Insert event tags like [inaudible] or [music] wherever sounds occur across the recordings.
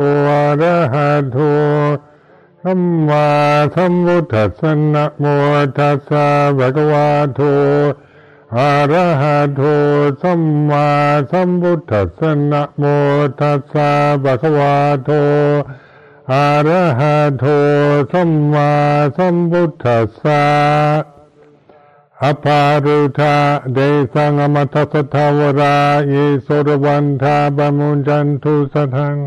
อะระหะโตสัมมาสัมพุทธัสสนะโมตัสสะภะคะวะโตอะระหะโตสัมมาสัมพุทธัสสนะโมตัสสะภะคะวะโตอะระหะโตสัมมาสัมพุทธัสสะอภารุธาเดสังอมัตสทาวราเยโสรวันทาบามุญจันทุสทัง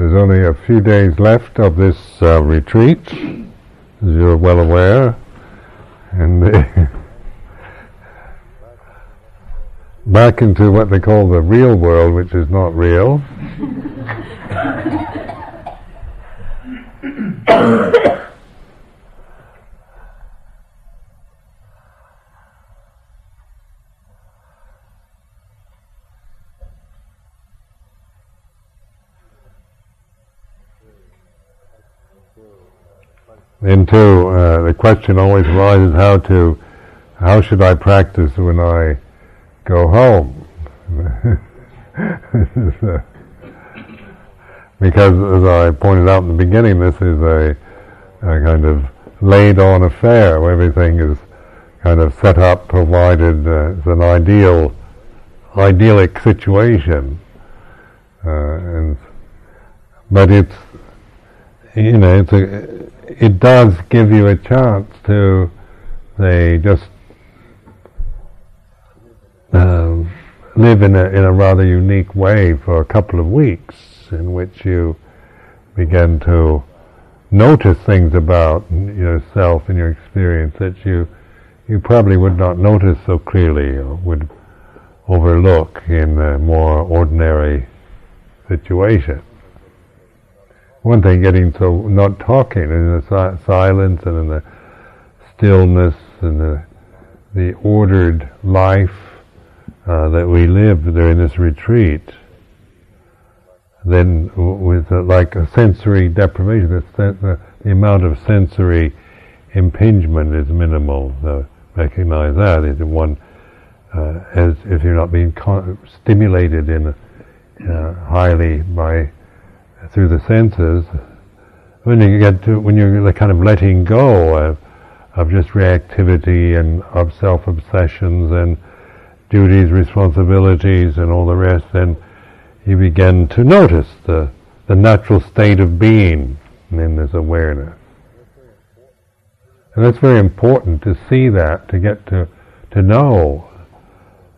There's only a few days left of this uh, retreat, as you're well aware, and back into what they call the real world, which is not real. Then too, uh, the question always arises how to, how should I practice when I go home? [laughs] because as I pointed out in the beginning, this is a, a kind of laid on affair where everything is kind of set up, provided, uh, it's an ideal, idyllic situation. Uh, and, but it's, you know, it's a, it does give you a chance to, say, just uh, live in a, in a rather unique way for a couple of weeks in which you begin to notice things about yourself and your experience that you you probably would not notice so clearly or would overlook in a more ordinary situation one thing getting so not talking in the si- silence and in the stillness and the the ordered life uh, that we live during this retreat. Then, with uh, like a sensory deprivation, the, the, the, amount of sensory impingement is minimal. So recognize that is one uh, as if you're not being con- stimulated in uh, highly by through the senses, when you get to when you're kind of letting go of, of just reactivity and of self-obsessions and duties, responsibilities, and all the rest, then you begin to notice the the natural state of being in this awareness. And that's very important to see that, to get to to know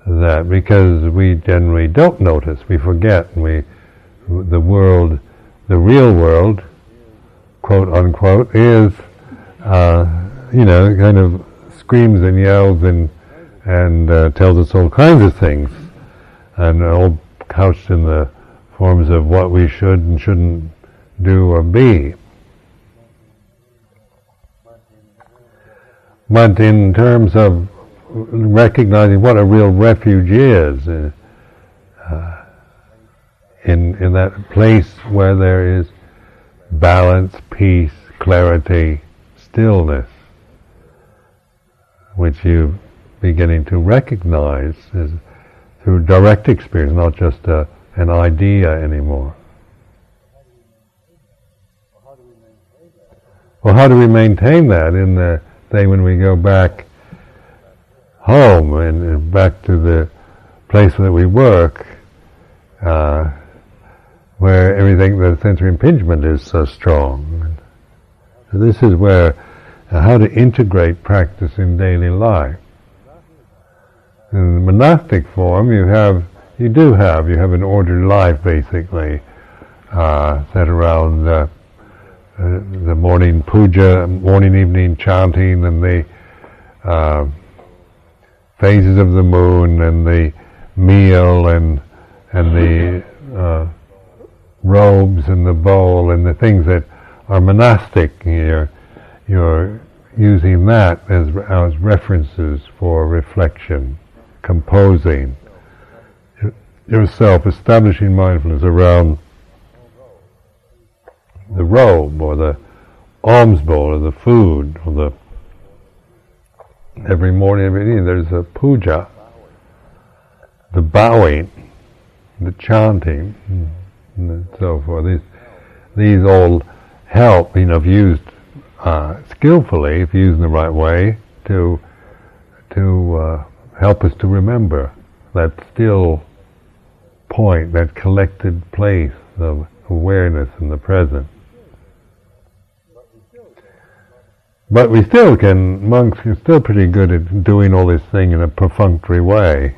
that, because we generally don't notice, we forget, and we the world the real world, quote unquote, is, uh, you know, kind of screams and yells and and uh, tells us all kinds of things, and all couched in the forms of what we should and shouldn't do or be. But in terms of recognizing what a real refuge is, uh, in, in that place where there is balance, peace, clarity, stillness, which you're beginning to recognize through direct experience, not just a, an idea anymore. Well, how do we maintain that in the day when we go back home and back to the place that we work? Uh, where everything, the sensory impingement is so strong. So this is where, uh, how to integrate practice in daily life. In the monastic form, you have, you do have, you have an ordered life basically, uh, set around uh, the morning puja, morning evening chanting, and the uh, phases of the moon, and the meal, and and the uh, robes and the bowl and the things that are monastic. You're, you're using that as, as references for reflection, composing. Yourself, establishing mindfulness around the robe or the alms bowl or the food or the every morning, every evening there's a puja. The bowing, the chanting, and so forth. These, these all help, you know, if used uh, skillfully, if used in the right way, to to uh, help us to remember that still point, that collected place of awareness in the present. But we still can, monks are still pretty good at doing all this thing in a perfunctory way.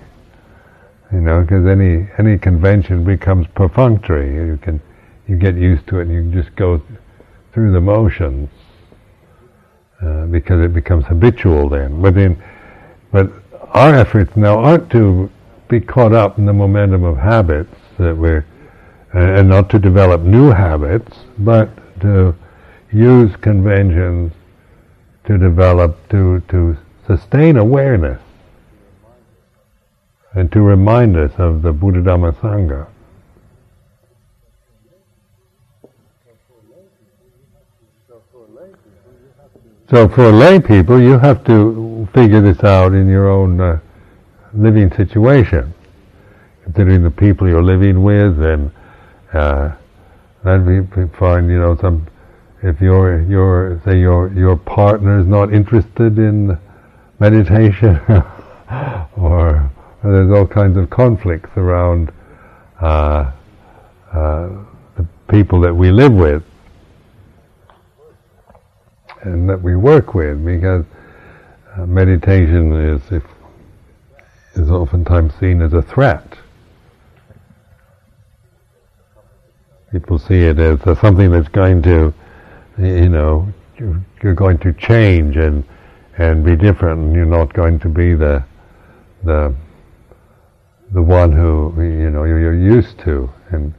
You know, because any, any convention becomes perfunctory. You can, you get used to it and you just go through the motions. Uh, because it becomes habitual then. But in, but our efforts now aren't to be caught up in the momentum of habits that we're, and not to develop new habits, but to use conventions to develop, to, to sustain awareness and to remind us of the Buddha Dhamma Sangha. So for lay people, you have to figure this out in your own uh, living situation, considering the people you're living with, and uh, that we find, you know, some if your your say your your partner is not interested in meditation, [laughs] or, there's all kinds of conflicts around uh, uh, the people that we live with and that we work with, because uh, meditation is if, is oftentimes seen as a threat. People see it as something that's going to you know, you're going to change and and be different, and you're not going to be the the the one who you know you're used to, and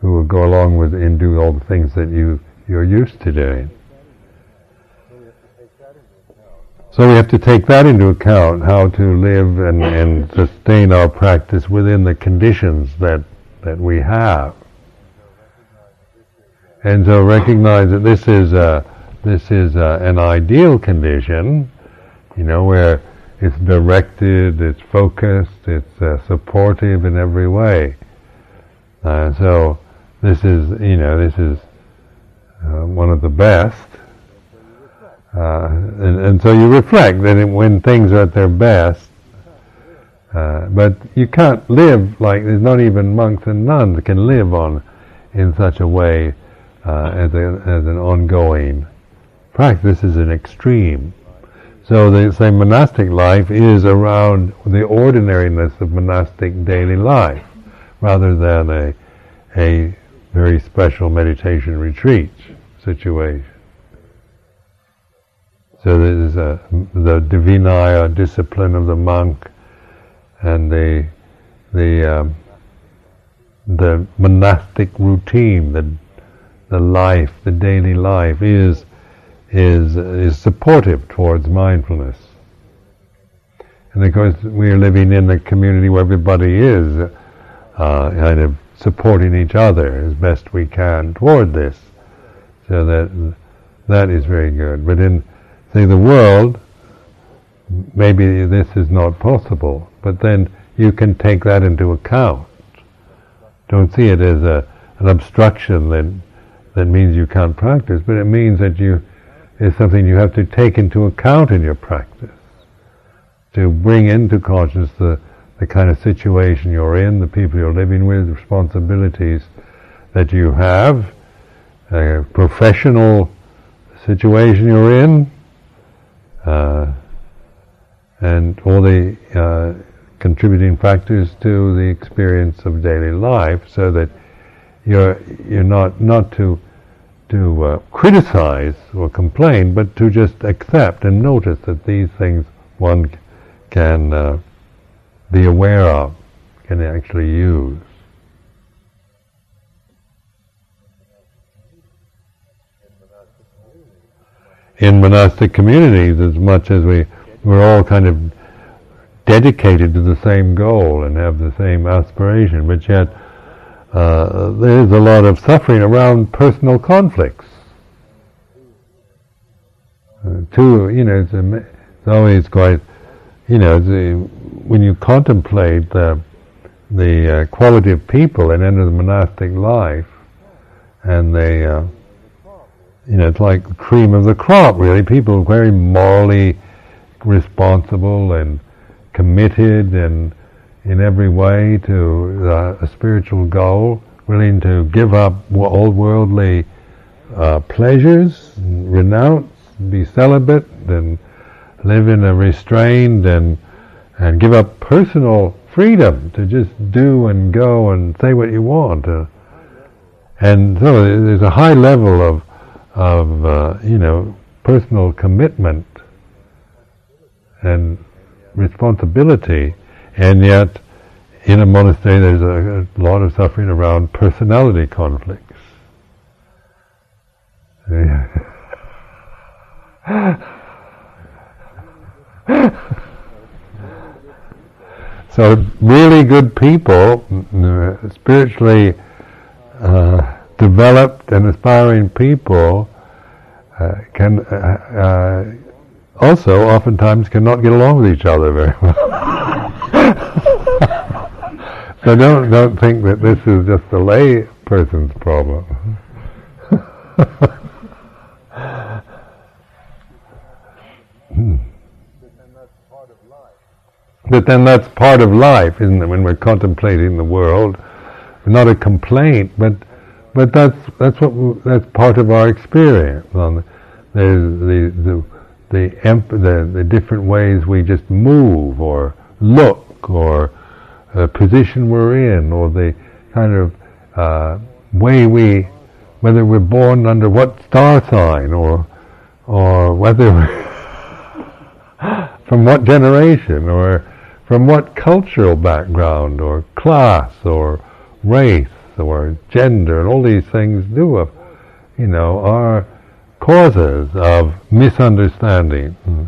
who will go along with and do all the things that you you're used to doing. So we have to take that into account, how to live and, and sustain our practice within the conditions that, that we have. And so recognize that this is a, this is a, an ideal condition, you know, where it's directed, it's focused, it's uh, supportive in every way. Uh, so this is, you know, this is uh, one of the best. Uh, and, and, so you reflect that when things are at their best, uh, but you can't live like there's not even monks and nuns can live on in such a way uh, as, a, as an ongoing practice. This is an extreme. So they say monastic life is around the ordinariness of monastic daily life, rather than a a very special meditation retreat situation. So there's a, the divinaya discipline of the monk, and the the um, the monastic routine, the the life, the daily life, is is is supportive towards mindfulness. And of course, we are living in a community where everybody is uh, kind of supporting each other as best we can toward this. So that that is very good. But in say the world, maybe this is not possible. But then you can take that into account. Don't see it as a an obstruction that that means you can't practice, but it means that you is something you have to take into account in your practice. To bring into consciousness the, the kind of situation you're in, the people you're living with, the responsibilities that you have, a professional situation you're in, uh, and all the uh, contributing factors to the experience of daily life, so that you're you're not not to to uh, criticize or complain, but to just accept and notice that these things one can uh, be aware of, can actually use. In monastic communities, as much as we we're all kind of dedicated to the same goal and have the same aspiration, but yet uh, there's a lot of suffering around personal conflicts. Uh, too, you know, it's, it's, always quite, you know, when you contemplate the, the uh, quality of people that enter the monastic life, and they, uh, you know, it's like cream of the crop, really. People very morally responsible and committed and in every way to uh, a spiritual goal, willing to give up all worldly uh, pleasures, renounce, be celibate, and live in a restrained and and give up personal freedom to just do and go and say what you want. Uh, and so there's a high level of of uh, you know personal commitment and responsibility, and yet in a monastery there's a, a lot of suffering around personality conflicts. [laughs] so really good people, spiritually uh, developed and aspiring people, uh, can uh, uh, also oftentimes cannot get along with each other very well. [laughs] so don't don't think that this is just a lay person's problem. [laughs] But then that's part of life, isn't it? When we're contemplating the world, not a complaint, but but that's that's what that's part of our experience. On there's the the the, the the different ways we just move or look or uh, position we're in or the kind of uh, way we whether we're born under what star sign or or whether [laughs] from what generation or from what cultural background or class or race or gender and all these things do of, you know, are causes of misunderstanding. Hmm.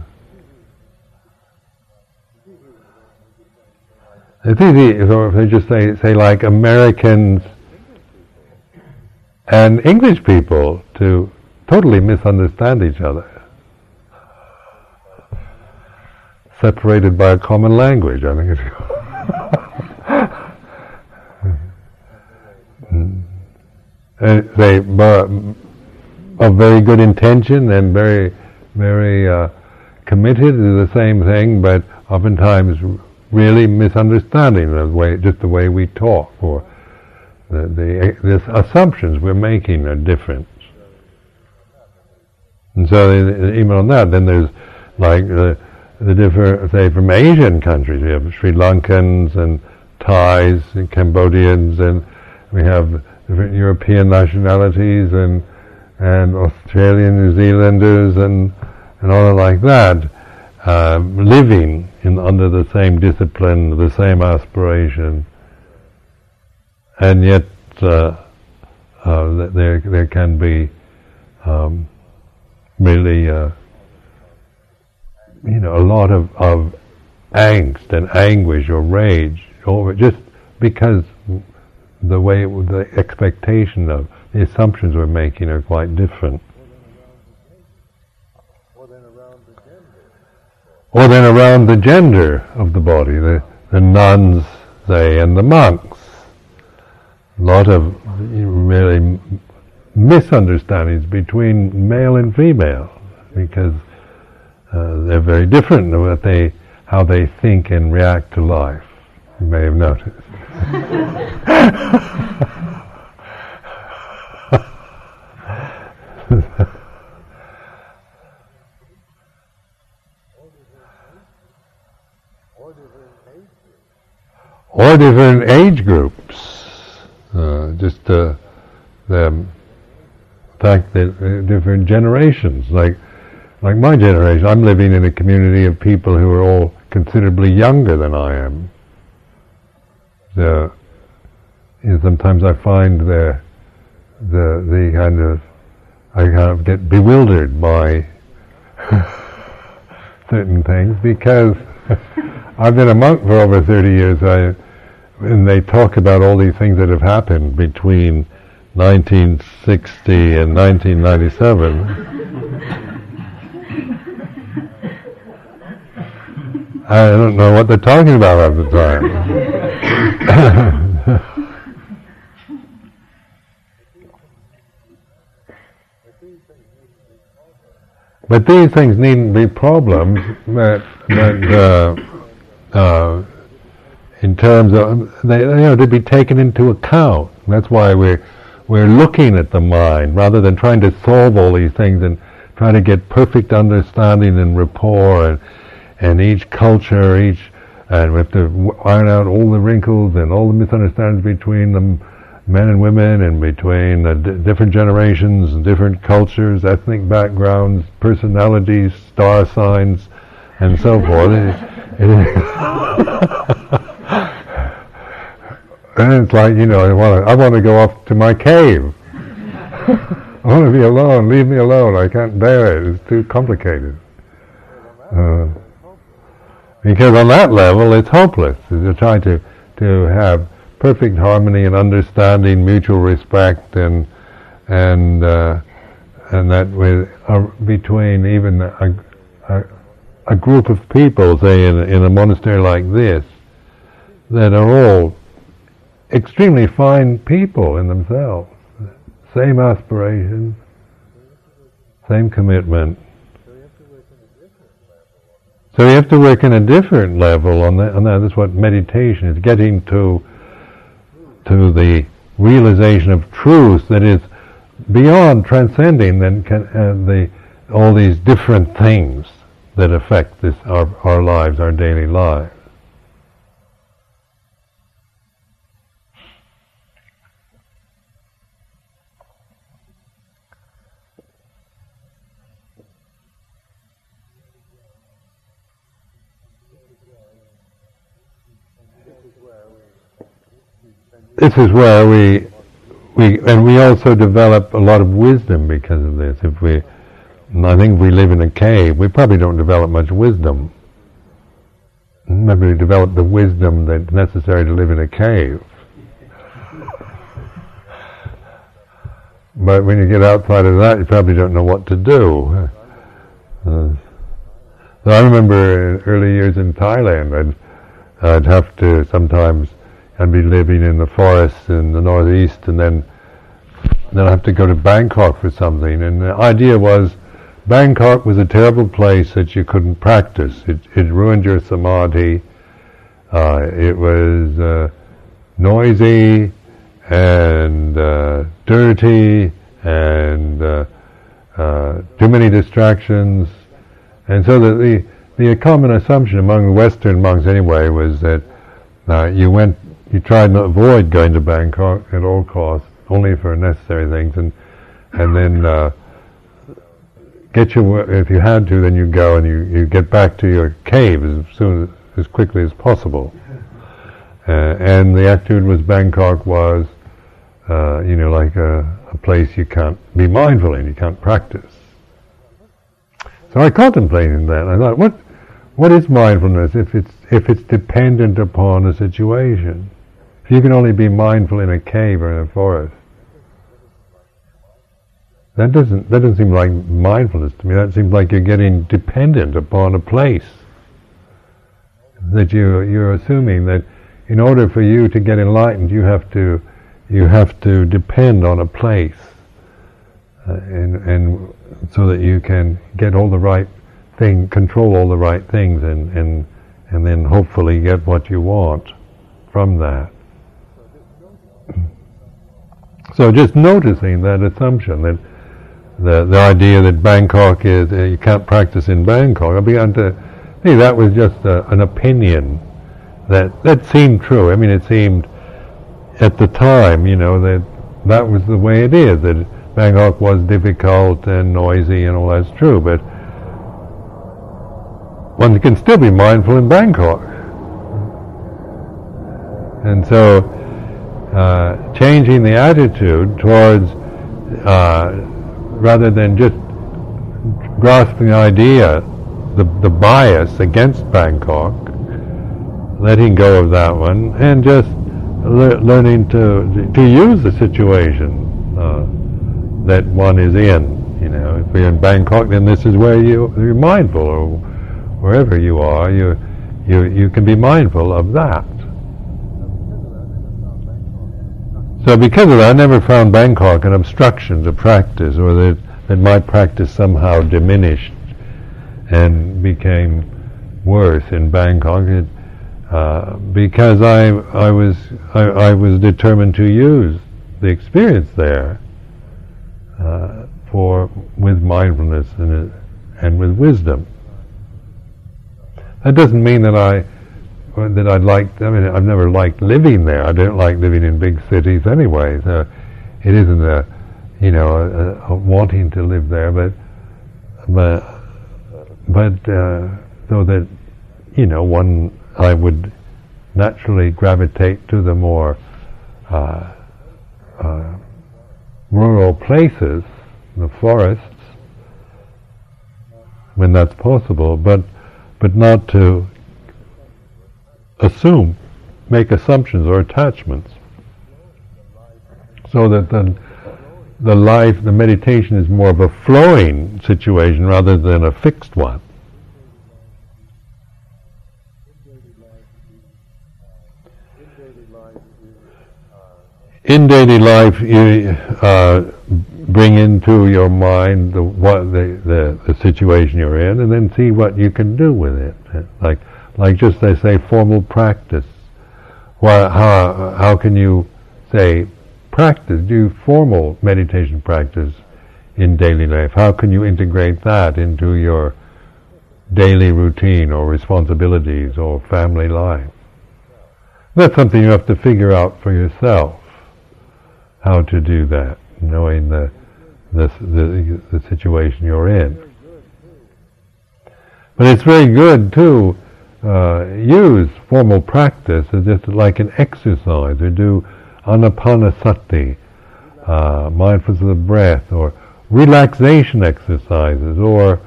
It's easy, if they just say, say like Americans and English people to totally misunderstand each other. separated by a common language. I think it's [laughs] they of very good intention and very very uh, committed to the same thing, but oftentimes really misunderstanding the way just the way we talk or the, the, assumptions we're making are different. And so even on that, then there's like the the different, say, from Asian countries. We have Sri Lankans and Thais and Cambodians, and we have different European nationalities and and Australian, New Zealanders, and and all like that, uh, living in under the same discipline, the same aspiration, and yet uh, uh, there there can be um, really uh, you know, a lot of, of angst and anguish or rage over just because the way the expectation of the assumptions we're making are quite different. Or then around the gender of the body, the, the nuns, say, and the monks. A lot of really misunderstandings between male and female because uh, they're very different in what they, how they think and react to life. You may have noticed. [laughs] or different age groups. Uh, just uh, the fact that uh, different generations, like like my generation, I'm living in a community of people who are all considerably younger than I am. So, you know, sometimes I find the the the kind of I kind of get bewildered by [laughs] certain things because [laughs] I've been a monk for over 30 years. I, and they talk about all these things that have happened between 1960 and 1997. [laughs] I don't know what they're talking about at the time. But these things needn't be problems, but, but uh, uh, in terms of they, you know to be taken into account. That's why we're we're looking at the mind rather than trying to solve all these things and trying to get perfect understanding and rapport and and each culture, each and we have to iron out all the wrinkles and all the misunderstandings between them men and women and between d- different generations different cultures, ethnic backgrounds, personalities, star signs, and so forth. [laughs] and it's like, you know, I want to, I want to go off to my cave. [laughs] I want to be alone. Leave me alone. I can't bear it. It's too complicated. Uh, because on that level, it's hopeless to try to to have perfect harmony and understanding, mutual respect, and and uh, and that with uh, between even a, a, a group of people, say in in a monastery like this, that are all extremely fine people in themselves, same aspirations, same commitment. So you have to work in a different level on that, and that is what meditation is, getting to to the realization of truth that is beyond transcending then can, uh, the all these different things that affect this our, our lives, our daily lives. This is where we we and we also develop a lot of wisdom because of this. If we, I think, if we live in a cave, we probably don't develop much wisdom. Maybe we develop the wisdom that's necessary to live in a cave. [laughs] But when you get outside of that, you probably don't know what to do. Uh, so I remember in early years in Thailand, I'd, I'd have to sometimes I'd be living in the forests in the northeast, and then then I have to go to Bangkok for something. And the idea was, Bangkok was a terrible place that you couldn't practice. It, it ruined your samadhi. Uh, it was uh, noisy and uh, dirty and uh, uh, too many distractions. And so the, the, the common assumption among Western monks anyway was that uh, you went you tried to avoid going to Bangkok at all costs, only for necessary things, and and then uh, get your if you had to, then you go and you, you get back to your cave as soon as quickly as possible. Uh, and the attitude was Bangkok was, uh, you know, like a, a place you can't be mindful in, you can't practice. So I contemplated that. I thought, what what is mindfulness if it's if it's dependent upon a situation? You can only be mindful in a cave or in a forest, that doesn't that doesn't seem like mindfulness to me. That seems like you're getting dependent upon a place. That you you're assuming that in order for you to get enlightened, you have to you have to depend on a place, uh, and and so that you can get all the right thing, control all the right things, and and and then hopefully get what you want from that. So just noticing that assumption that the the idea that Bangkok is uh, you can't practice in Bangkok, I began to think that was just a, an opinion that that seemed true. I mean, it seemed at the time, you know, that that was the way it is. That Bangkok was difficult and noisy and all that's true, but one can still be mindful in Bangkok. And so uh, changing the attitude towards uh, rather than just grasping the idea, the, the bias against Bangkok, letting go of that one, and just le- learning to to use the situation uh, that one is in. You know, if you're in Bangkok, then this is where you, you're mindful, or wherever you are, you you you can be mindful of that. So because of that, I never found Bangkok an obstruction to practice, or that, that my practice somehow diminished and became worse in Bangkok. It, uh, because I, I was I, I, was determined to use the experience there uh, for with mindfulness and and with wisdom. That doesn't mean that I that I'd like. I mean, I've never liked living there. I don't like living in big cities anyway. So it isn't a, you know, a, a wanting to live there, but but but uh, so that you know, one I would naturally gravitate to the more uh, uh, rural places, the forests, when that's possible, but but not to assume, make assumptions or attachments. So that the, the life, the meditation is more of a flowing situation rather than a fixed one. In daily life, you uh, bring into your mind the, what the, the, the situation you're in, and then see what you can do with it. Like like just they say formal practice. Well, how how can you say practice do formal meditation practice in daily life? How can you integrate that into your daily routine or responsibilities or family life? That's something you have to figure out for yourself. How to do that, knowing the the, the, the situation you're in. But it's very good too uh, use formal practice as just like an exercise, or do anapanasati, uh, mindfulness of the breath, or relaxation exercises, or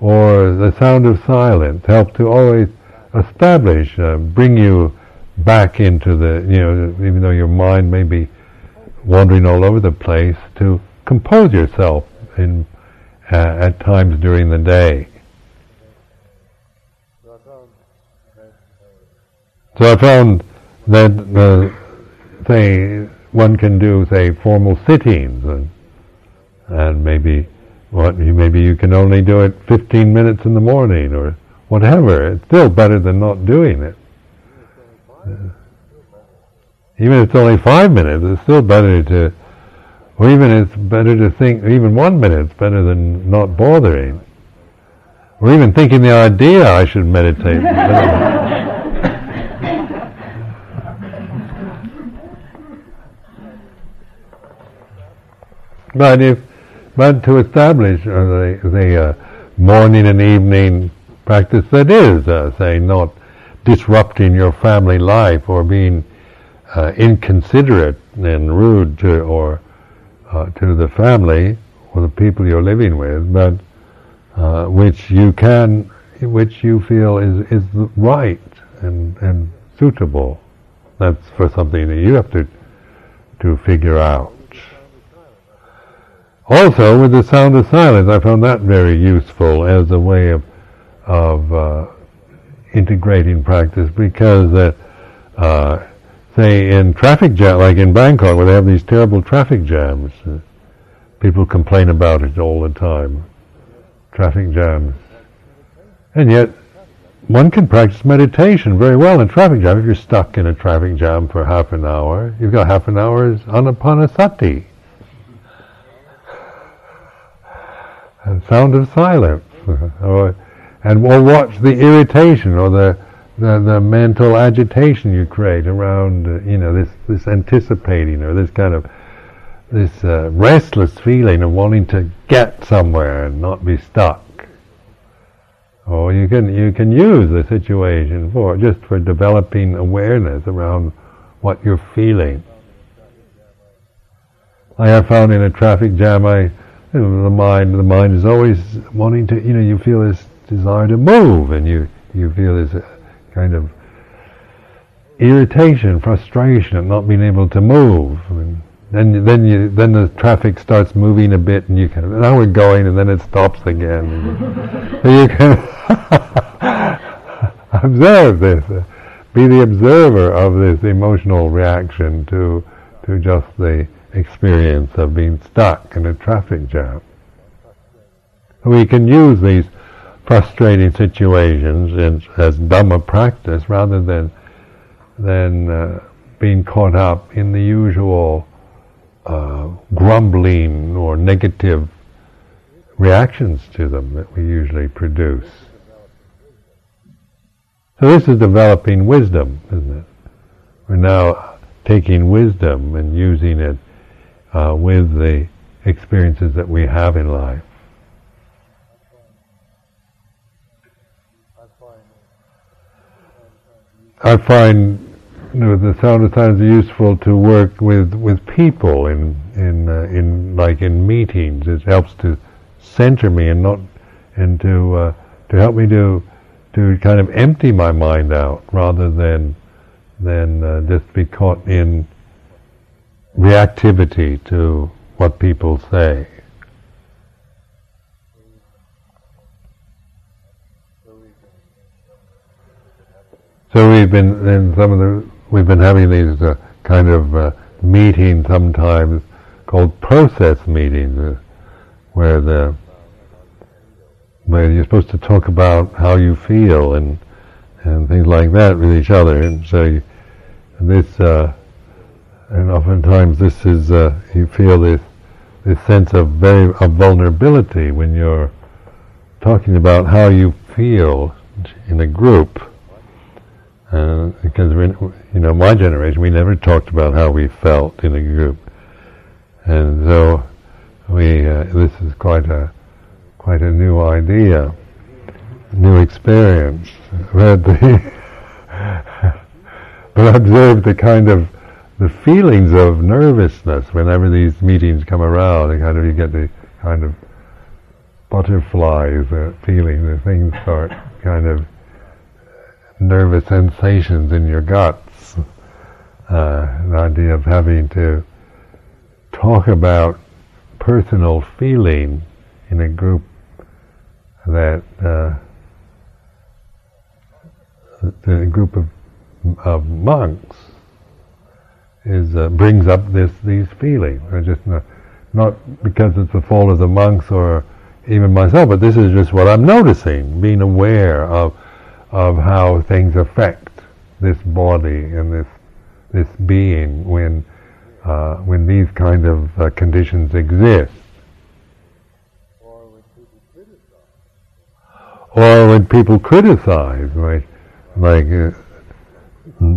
or the sound of silence, help to always establish, uh, bring you back into the, you know, even though your mind may be wandering all over the place, to compose yourself in, uh, at times during the day. So I found that, say, one can do, say, formal sittings, and, and maybe what maybe you can only do it 15 minutes in the morning or whatever. It's still better than not doing it. Uh, even if it's only five minutes, it's still better to, or even it's better to think, even one minute's better than not bothering. Or even thinking the idea I should meditate. [laughs] But if, but to establish uh, the, the uh, morning and evening practice that is, uh, say, not disrupting your family life or being uh, inconsiderate and rude to or uh, to the family or the people you're living with, but uh, which you can, which you feel is is right and and suitable. That's for something that you have to to figure out. Also, with the sound of silence, I found that very useful as a way of of uh, integrating practice because that, uh, say, in traffic jam, like in Bangkok, where they have these terrible traffic jams, uh, people complain about it all the time, traffic jams, and yet one can practice meditation very well in traffic jam. If you're stuck in a traffic jam for half an hour, you've got half an hour's anapanasati and sound of silence, or, and or watch the irritation or the, the, the mental agitation you create around uh, you know this this anticipating or this kind of this uh, restless feeling of wanting to get somewhere and not be stuck. Or you can you can use the situation for just for developing awareness around what you're feeling. I have found in a traffic jam I you know, the mind, the mind is always wanting to, you know, you feel this desire to move, and you you feel this uh, kind of irritation, frustration at not being able to move. And then then you then the traffic starts moving a bit, and you can now we're going, and then it stops again. [laughs] so you can [laughs] observe this, uh, be the observer of this emotional reaction to to just the experience of being stuck in a traffic jam. We can use these frustrating situations in, as Dhamma practice rather than than uh, being caught up in the usual uh, grumbling or negative reactions to them that we usually produce. So this is developing wisdom, isn't it? We're now taking wisdom and using it uh, with the experiences that we have in life. I find you know, the sound of is useful to work with, with people in in uh, in like in meetings. It helps to center me and not and to uh, to help me to to kind of empty my mind out rather than than uh, just be caught in reactivity to what people say. So we've been in some of the we've been having these uh, kind of uh, meetings sometimes called process meetings, uh, where the where you're supposed to talk about how you feel and and things like that with each other, and so you, and this uh, and oftentimes this is uh, you feel this this sense of very of vulnerability when you're talking about how you feel in a group uh, because we, you know, my generation, we never talked about how we felt in a group, and so we. Uh, this is quite a quite a new idea, new experience. [laughs] But, observe the kind of the feelings of nervousness whenever these meetings come around. And kind of you get the kind of butterflies uh, feeling. The things start kind of nervous sensations in your guts. Uh, the idea of having to talk about personal feeling in a group that uh, the group of, of monks is uh, brings up this these feelings. Just not, not because it's the fault of the monks or even myself, but this is just what I'm noticing, being aware of of how things affect this body and this this being when uh, when these kind of uh, conditions exist. Or when people criticize, like like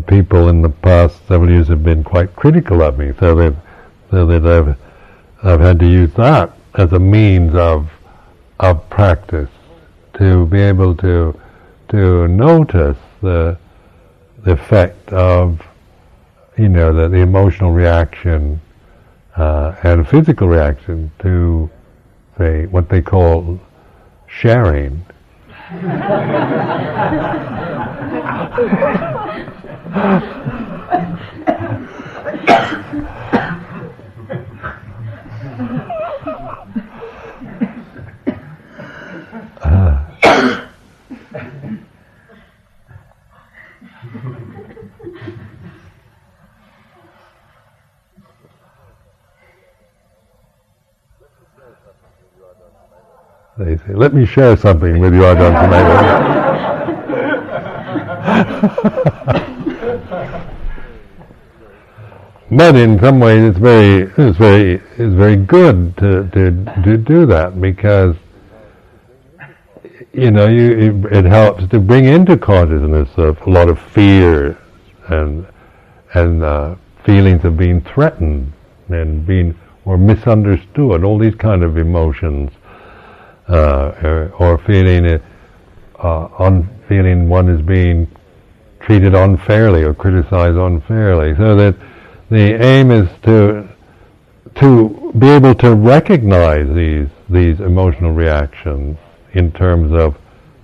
people in the past several years have been quite critical of me, so so that I've I've had to use that as a means of of practice to be able to to notice the, the effect of, you know, the, the emotional reaction uh, and physical reaction to, say, what they call sharing. [laughs] They say, let me share something with you, Ajahn [laughs] but in some ways, it's very, it's very, it's very good to, to, to do that because, you know, you, it, it helps to bring into consciousness of a lot of fear and, and uh, feelings of being threatened and being, or misunderstood, all these kind of emotions uh, or feeling it, uh, un- feeling one is being treated unfairly or criticized unfairly. So that the aim is to to be able to recognize these these emotional reactions in terms of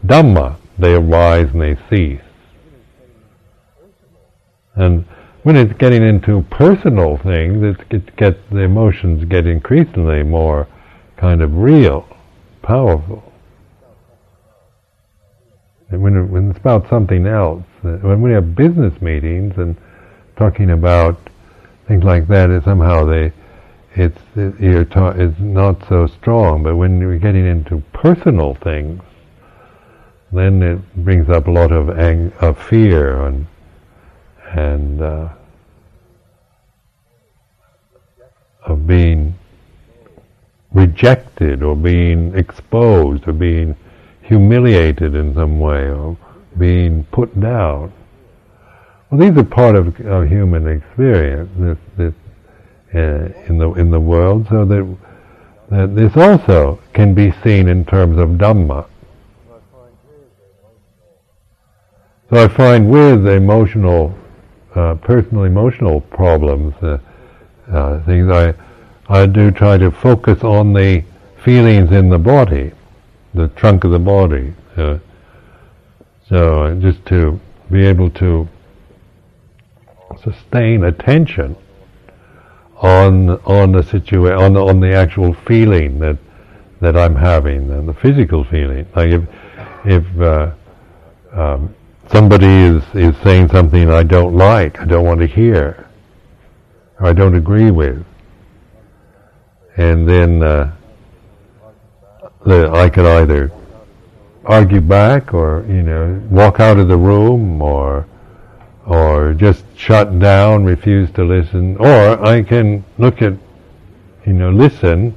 Dhamma. They arise and they cease. And when it's getting into personal things, it, gets the emotions get increasingly more kind of real powerful. And when, it, when it's about something else, uh, when we have business meetings and talking about things like that. Is somehow they, it's it, you're ta- it's not so strong. But when you're getting into personal things, then it brings up a lot of ang- of fear and and uh, of being rejected or being exposed or being humiliated in some way or being put down. Well, these are part of, of human experience this, this, uh, in the in the world, so that, that this also can be seen in terms of Dhamma. So I find with emotional, uh, personal emotional problems, uh, uh, things I I do try to focus on the feelings in the body, the trunk of the body. Uh, so just to be able to sustain attention on on the situation, on on the actual feeling that that I'm having, and the physical feeling. Like if if uh, um, somebody is is saying something I don't like, I don't want to hear, or I don't agree with, and then uh, the, I could either argue back, or you know, walk out of the room, or or just shut down, refuse to listen, or I can look at, you know, listen,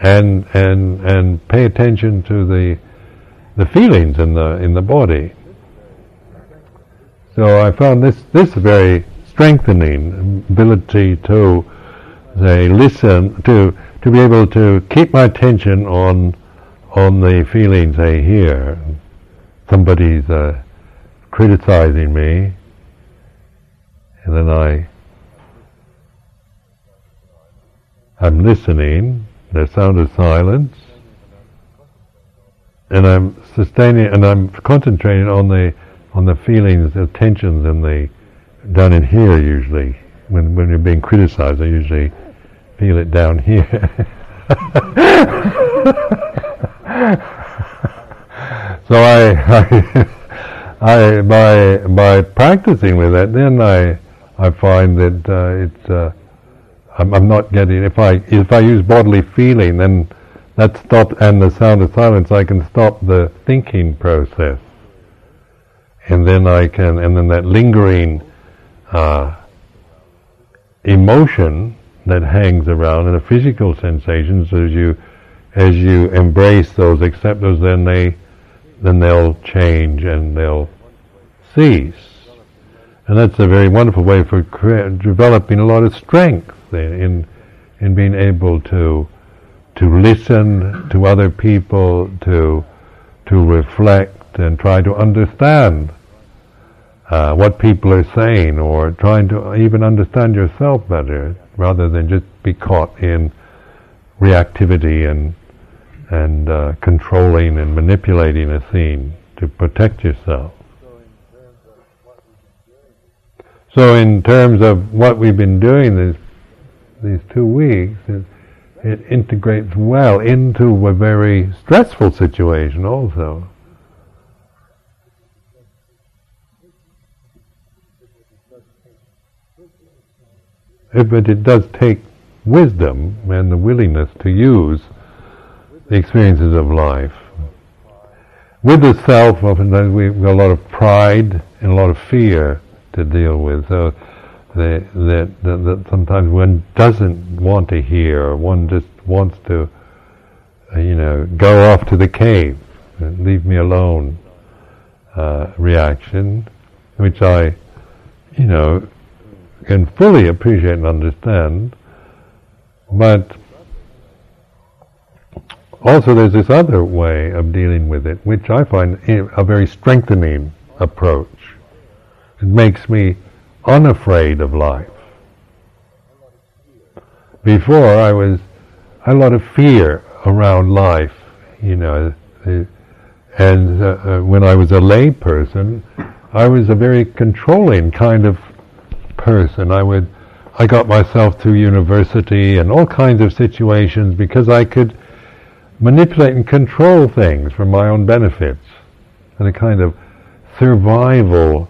and and and pay attention to the the feelings in the in the body. So I found this this very strengthening ability to say listen to to be able to keep my attention on on the feelings I hear. Somebody's uh, criticizing me, and then I I'm listening. The sound of silence, and I'm sustaining, and I'm concentrating on the on the feelings, the tensions, and the down in here usually. When when you're being criticized, I usually feel it down here. [laughs] so I, [laughs] I, I, by by practicing with that, then I I find that uh, it's uh, I'm, I'm, not getting if I if I use bodily feeling, then that stops and the sound of silence. I can stop the thinking process, and then I can and then that lingering uh, emotion that hangs around and the physical sensations as you as you embrace those, accept those, then they then they'll change and they'll cease. And that's a very wonderful way for developing a lot of strength in in being able to to listen to other people, to to reflect and try to understand uh, what people are saying, or trying to even understand yourself better, rather than just be caught in reactivity and and uh, controlling and manipulating a scene to protect yourself. So, in terms of what we've been doing this, these two weeks, it, it integrates well into a very stressful situation also. But it does take wisdom and the willingness to use the experiences of life. With the self, oftentimes we've got a lot of pride and a lot of fear to deal with. So that, that, that, sometimes one doesn't want to hear, one just wants to, uh, you know, go off to the cave, leave me alone uh, reaction, which I, you know, can fully appreciate and understand, but also there's this other way of dealing with it, which I find a very strengthening approach. It makes me unafraid of life. Before I was I had a lot of fear around life, you know, and uh, uh, when I was a lay person, I was a very controlling kind of person. I would, I got myself through university and all kinds of situations because I could manipulate and control things for my own benefits, and a kind of survival,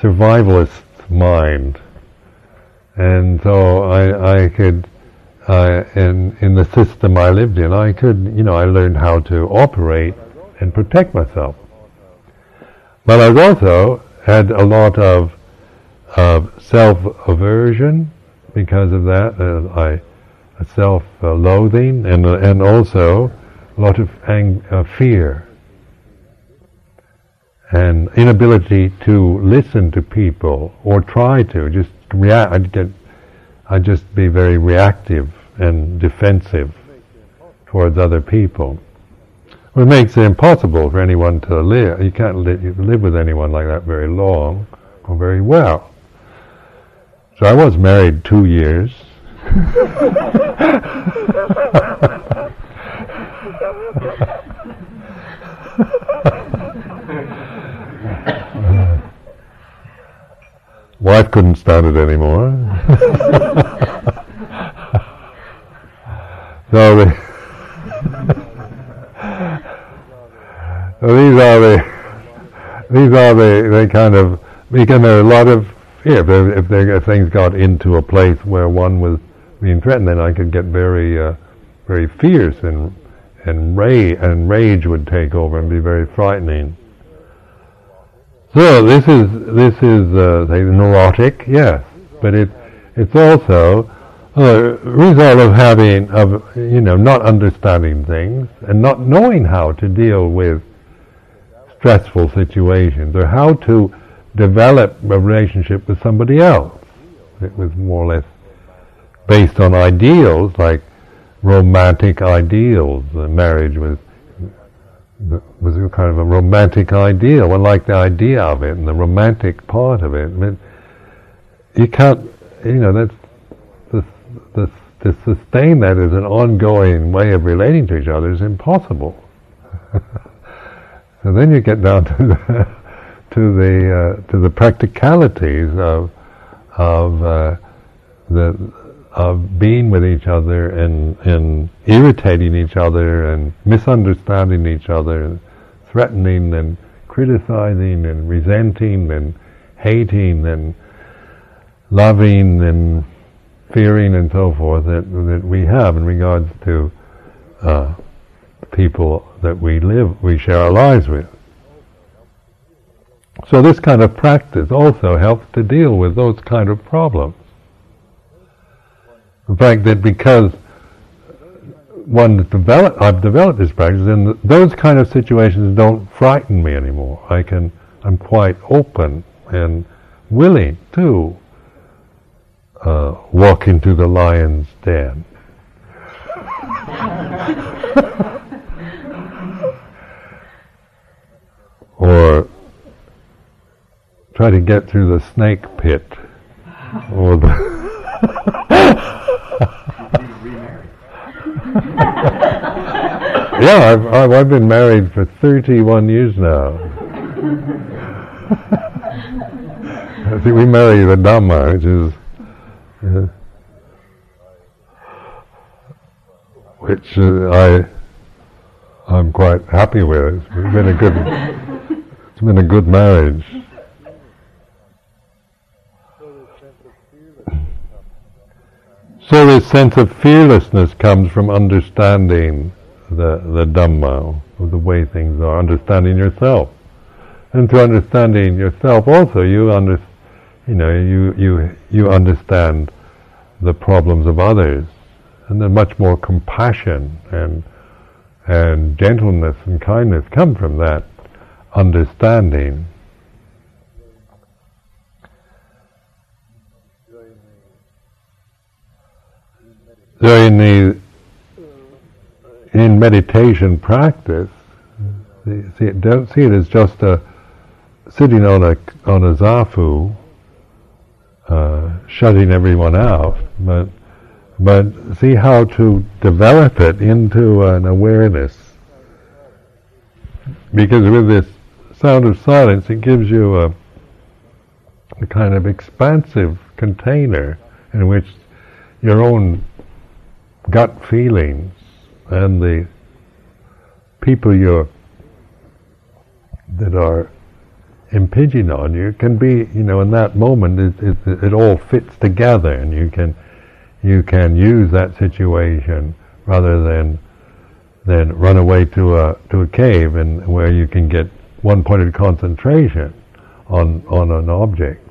survivalist mind. and so I, I could, uh, in in the system I lived in, I could, you know, I learned how to operate and protect myself. But I also had a lot of of self-aversion because of that. Uh, I self-loathing and and also a lot of ang- uh, fear and inability to listen to people or try to just react. I'd, get, I'd just be very reactive and defensive towards other people. It makes it impossible for anyone to live. You can't li- live with anyone like that very long or very well. So I was married two years. [laughs] Wife couldn't stand it anymore. so the so these are the these are the they kind of become a lot of yeah, if, if, there, if things got into a place where one was being threatened, then I could get very uh, very fierce and and rage and rage would take over and be very frightening. So this is this is uh, say neurotic, yes, but it it's also a result of having of you know not understanding things and not knowing how to deal with stressful situations or how to develop a relationship with somebody else. It was more or less based on ideals like romantic ideals. Marriage was was kind of a romantic ideal. One liked the idea of it and the romantic part of it. I mean, you can't, you know, that's the, the, to sustain that as an ongoing way of relating to each other is impossible. [laughs] so then you get down to the, [laughs] to the uh, to the practicalities of of uh, the of being with each other and, and irritating each other and misunderstanding each other and threatening and criticizing and resenting and hating and loving and fearing and so forth that, that we have in regards to uh, people that we live, we share our lives with. So this kind of practice also helps to deal with those kind of problems. The fact that because one develop, I've developed this practice, and those kind of situations don't frighten me anymore. I can, I'm quite open and willing to uh, walk into the lion's den. [laughs] or try to get through the snake pit, or the yeah, I've, I've, I've been married for 31 years now. We marry the Dhamma, which is, uh, which uh, I, I'm quite happy with. It's been a good, it's been a good marriage. So this sense of fearlessness comes from understanding the, the Dhamma, of the way things are, understanding yourself. And through understanding yourself also you under, you know, you, you, you understand the problems of others. And then much more compassion and, and gentleness and kindness come from that understanding. So in the in meditation practice, see don't see it as just a sitting on a on a zafu, uh, shutting everyone out, but but see how to develop it into an awareness. Because with this sound of silence, it gives you a, a kind of expansive container in which your own gut feelings and the people you're that are impinging on you can be, you know, in that moment it, it, it all fits together and you can, you can use that situation rather than, than run away to a, to a cave and where you can get one-pointed concentration on, on an object.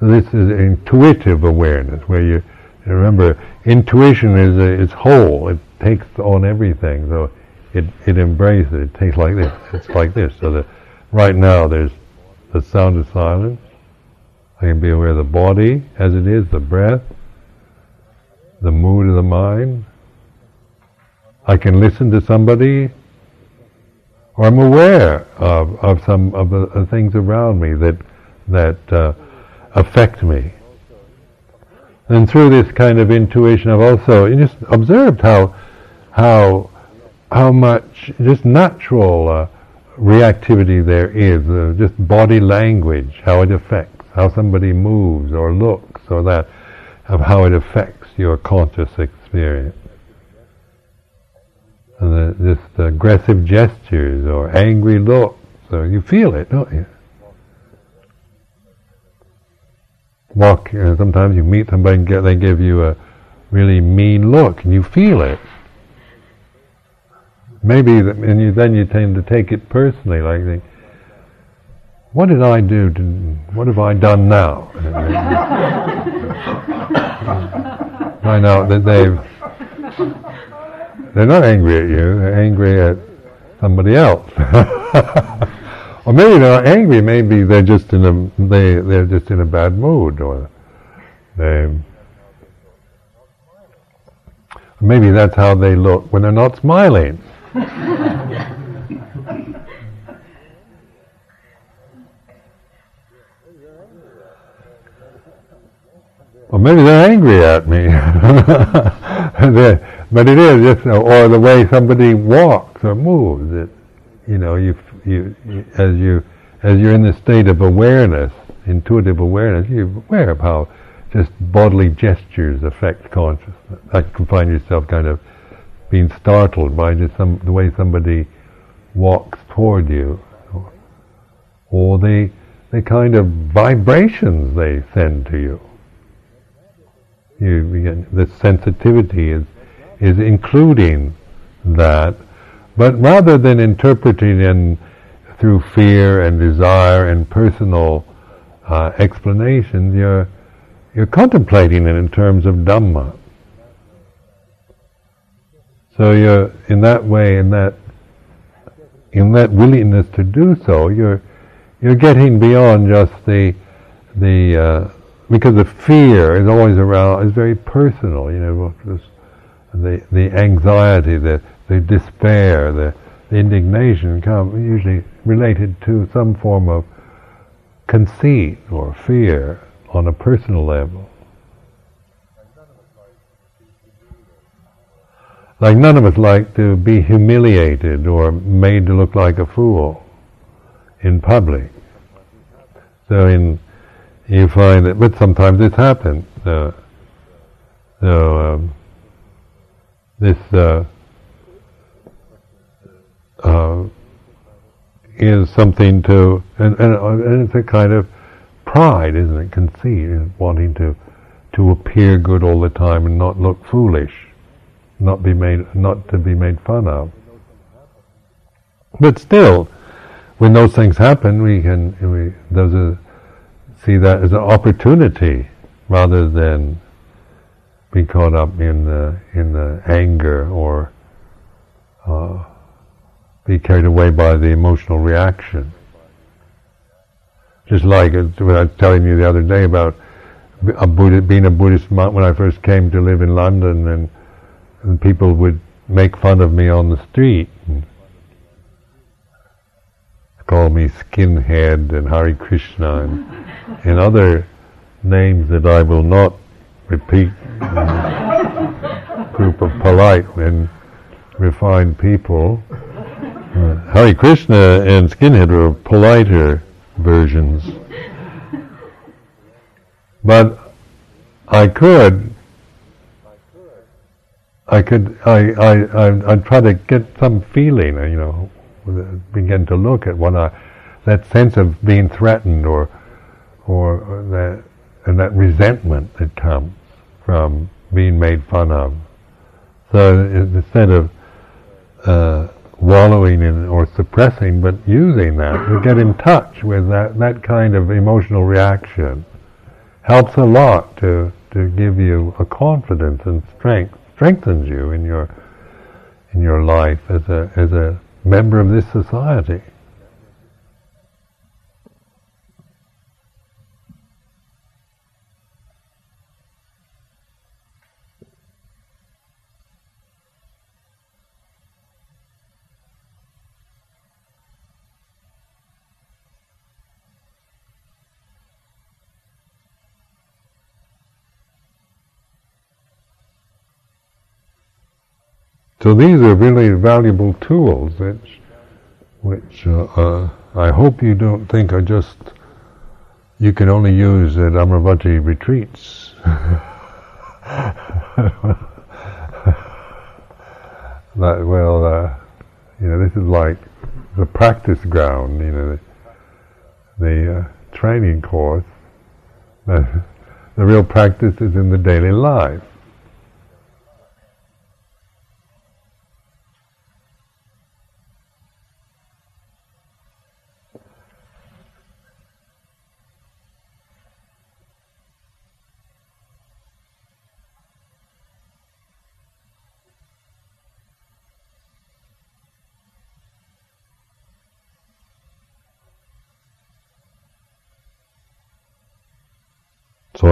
This is intuitive awareness where you, you remember intuition is a, is whole. Takes on everything. So it, it embraces it. It takes like this. It's like this. So that right now there's the sound of silence. I can be aware of the body as it is, the breath, the mood of the mind. I can listen to somebody, or I'm aware of, of some of the, the things around me that that uh, affect me. And through this kind of intuition, I've also just observed how how how much just natural uh, reactivity there is, uh, just body language, how it affects, how somebody moves or looks, or that, of how it affects your conscious experience. And the, just aggressive gestures or angry looks, so you feel it, don't you? Walk, you sometimes you meet somebody and get, they give you a really mean look, and you feel it maybe, and you, then you tend to take it personally, like, think, what did I do? To, what have I done now? [laughs] Find out that they've they're not angry at you; they're angry at somebody else. [laughs] or maybe they're not angry. Maybe they're just in a they they're just in a bad mood, or they maybe that's how they look when they're not smiling. Or maybe they're angry at me. [laughs] but it is just, or the way somebody walks or moves. It, you know, you, you, you, as you, as you're in the state of awareness, intuitive awareness, you're aware of how just bodily gestures affect consciousness. I can find yourself kind of being startled by just some, the way somebody walks toward you, or the, the kind of vibrations they send to you. You begin, the sensitivity is, is including that, but rather than interpreting in through fear and desire and personal uh, explanations, you're, you're contemplating it in terms of Dhamma. So you're in that way, in that in that willingness to do so, you're you're getting beyond just the the uh, because the fear is always around is very personal. You know, the the anxiety, the the despair, the, the indignation come usually related to some form of conceit or fear on a personal level. Like none of us like to be humiliated or made to look like a fool in public. So in you find that, but sometimes this happens. Uh, so um, this uh, uh, is something to, and, and, and, it's a kind of pride, isn't it? Conceit, wanting to to appear good all the time and not look foolish not be made, not to be made fun of. But still, when those things happen, we can we those are, see that as an opportunity rather than be caught up in the in the anger or uh, be carried away by the emotional reaction. Just like I was telling you the other day about a being a Buddhist monk when I first came to live in London and and people would make fun of me on the street and call me skinhead and Hare Krishna and, and other names that I will not repeat group of polite and refined people. Uh, Hare Krishna and skinhead were politer versions. But I could I could, I, I, I, I try to get some feeling, you know, begin to look at what I, that sense of being threatened or or that and that resentment that comes from being made fun of. So instead of uh, wallowing in or suppressing, but using that to get in touch with that, that kind of emotional reaction helps a lot to, to give you a confidence and strength, strengthens you in your in your life as a as a member of this society. So these are really valuable tools which, which uh, uh, I hope you don't think are just you can only use at Amaravati retreats. [laughs] that, well, uh, you know, this is like the practice ground, you know, the, the uh, training course. [laughs] the real practice is in the daily life.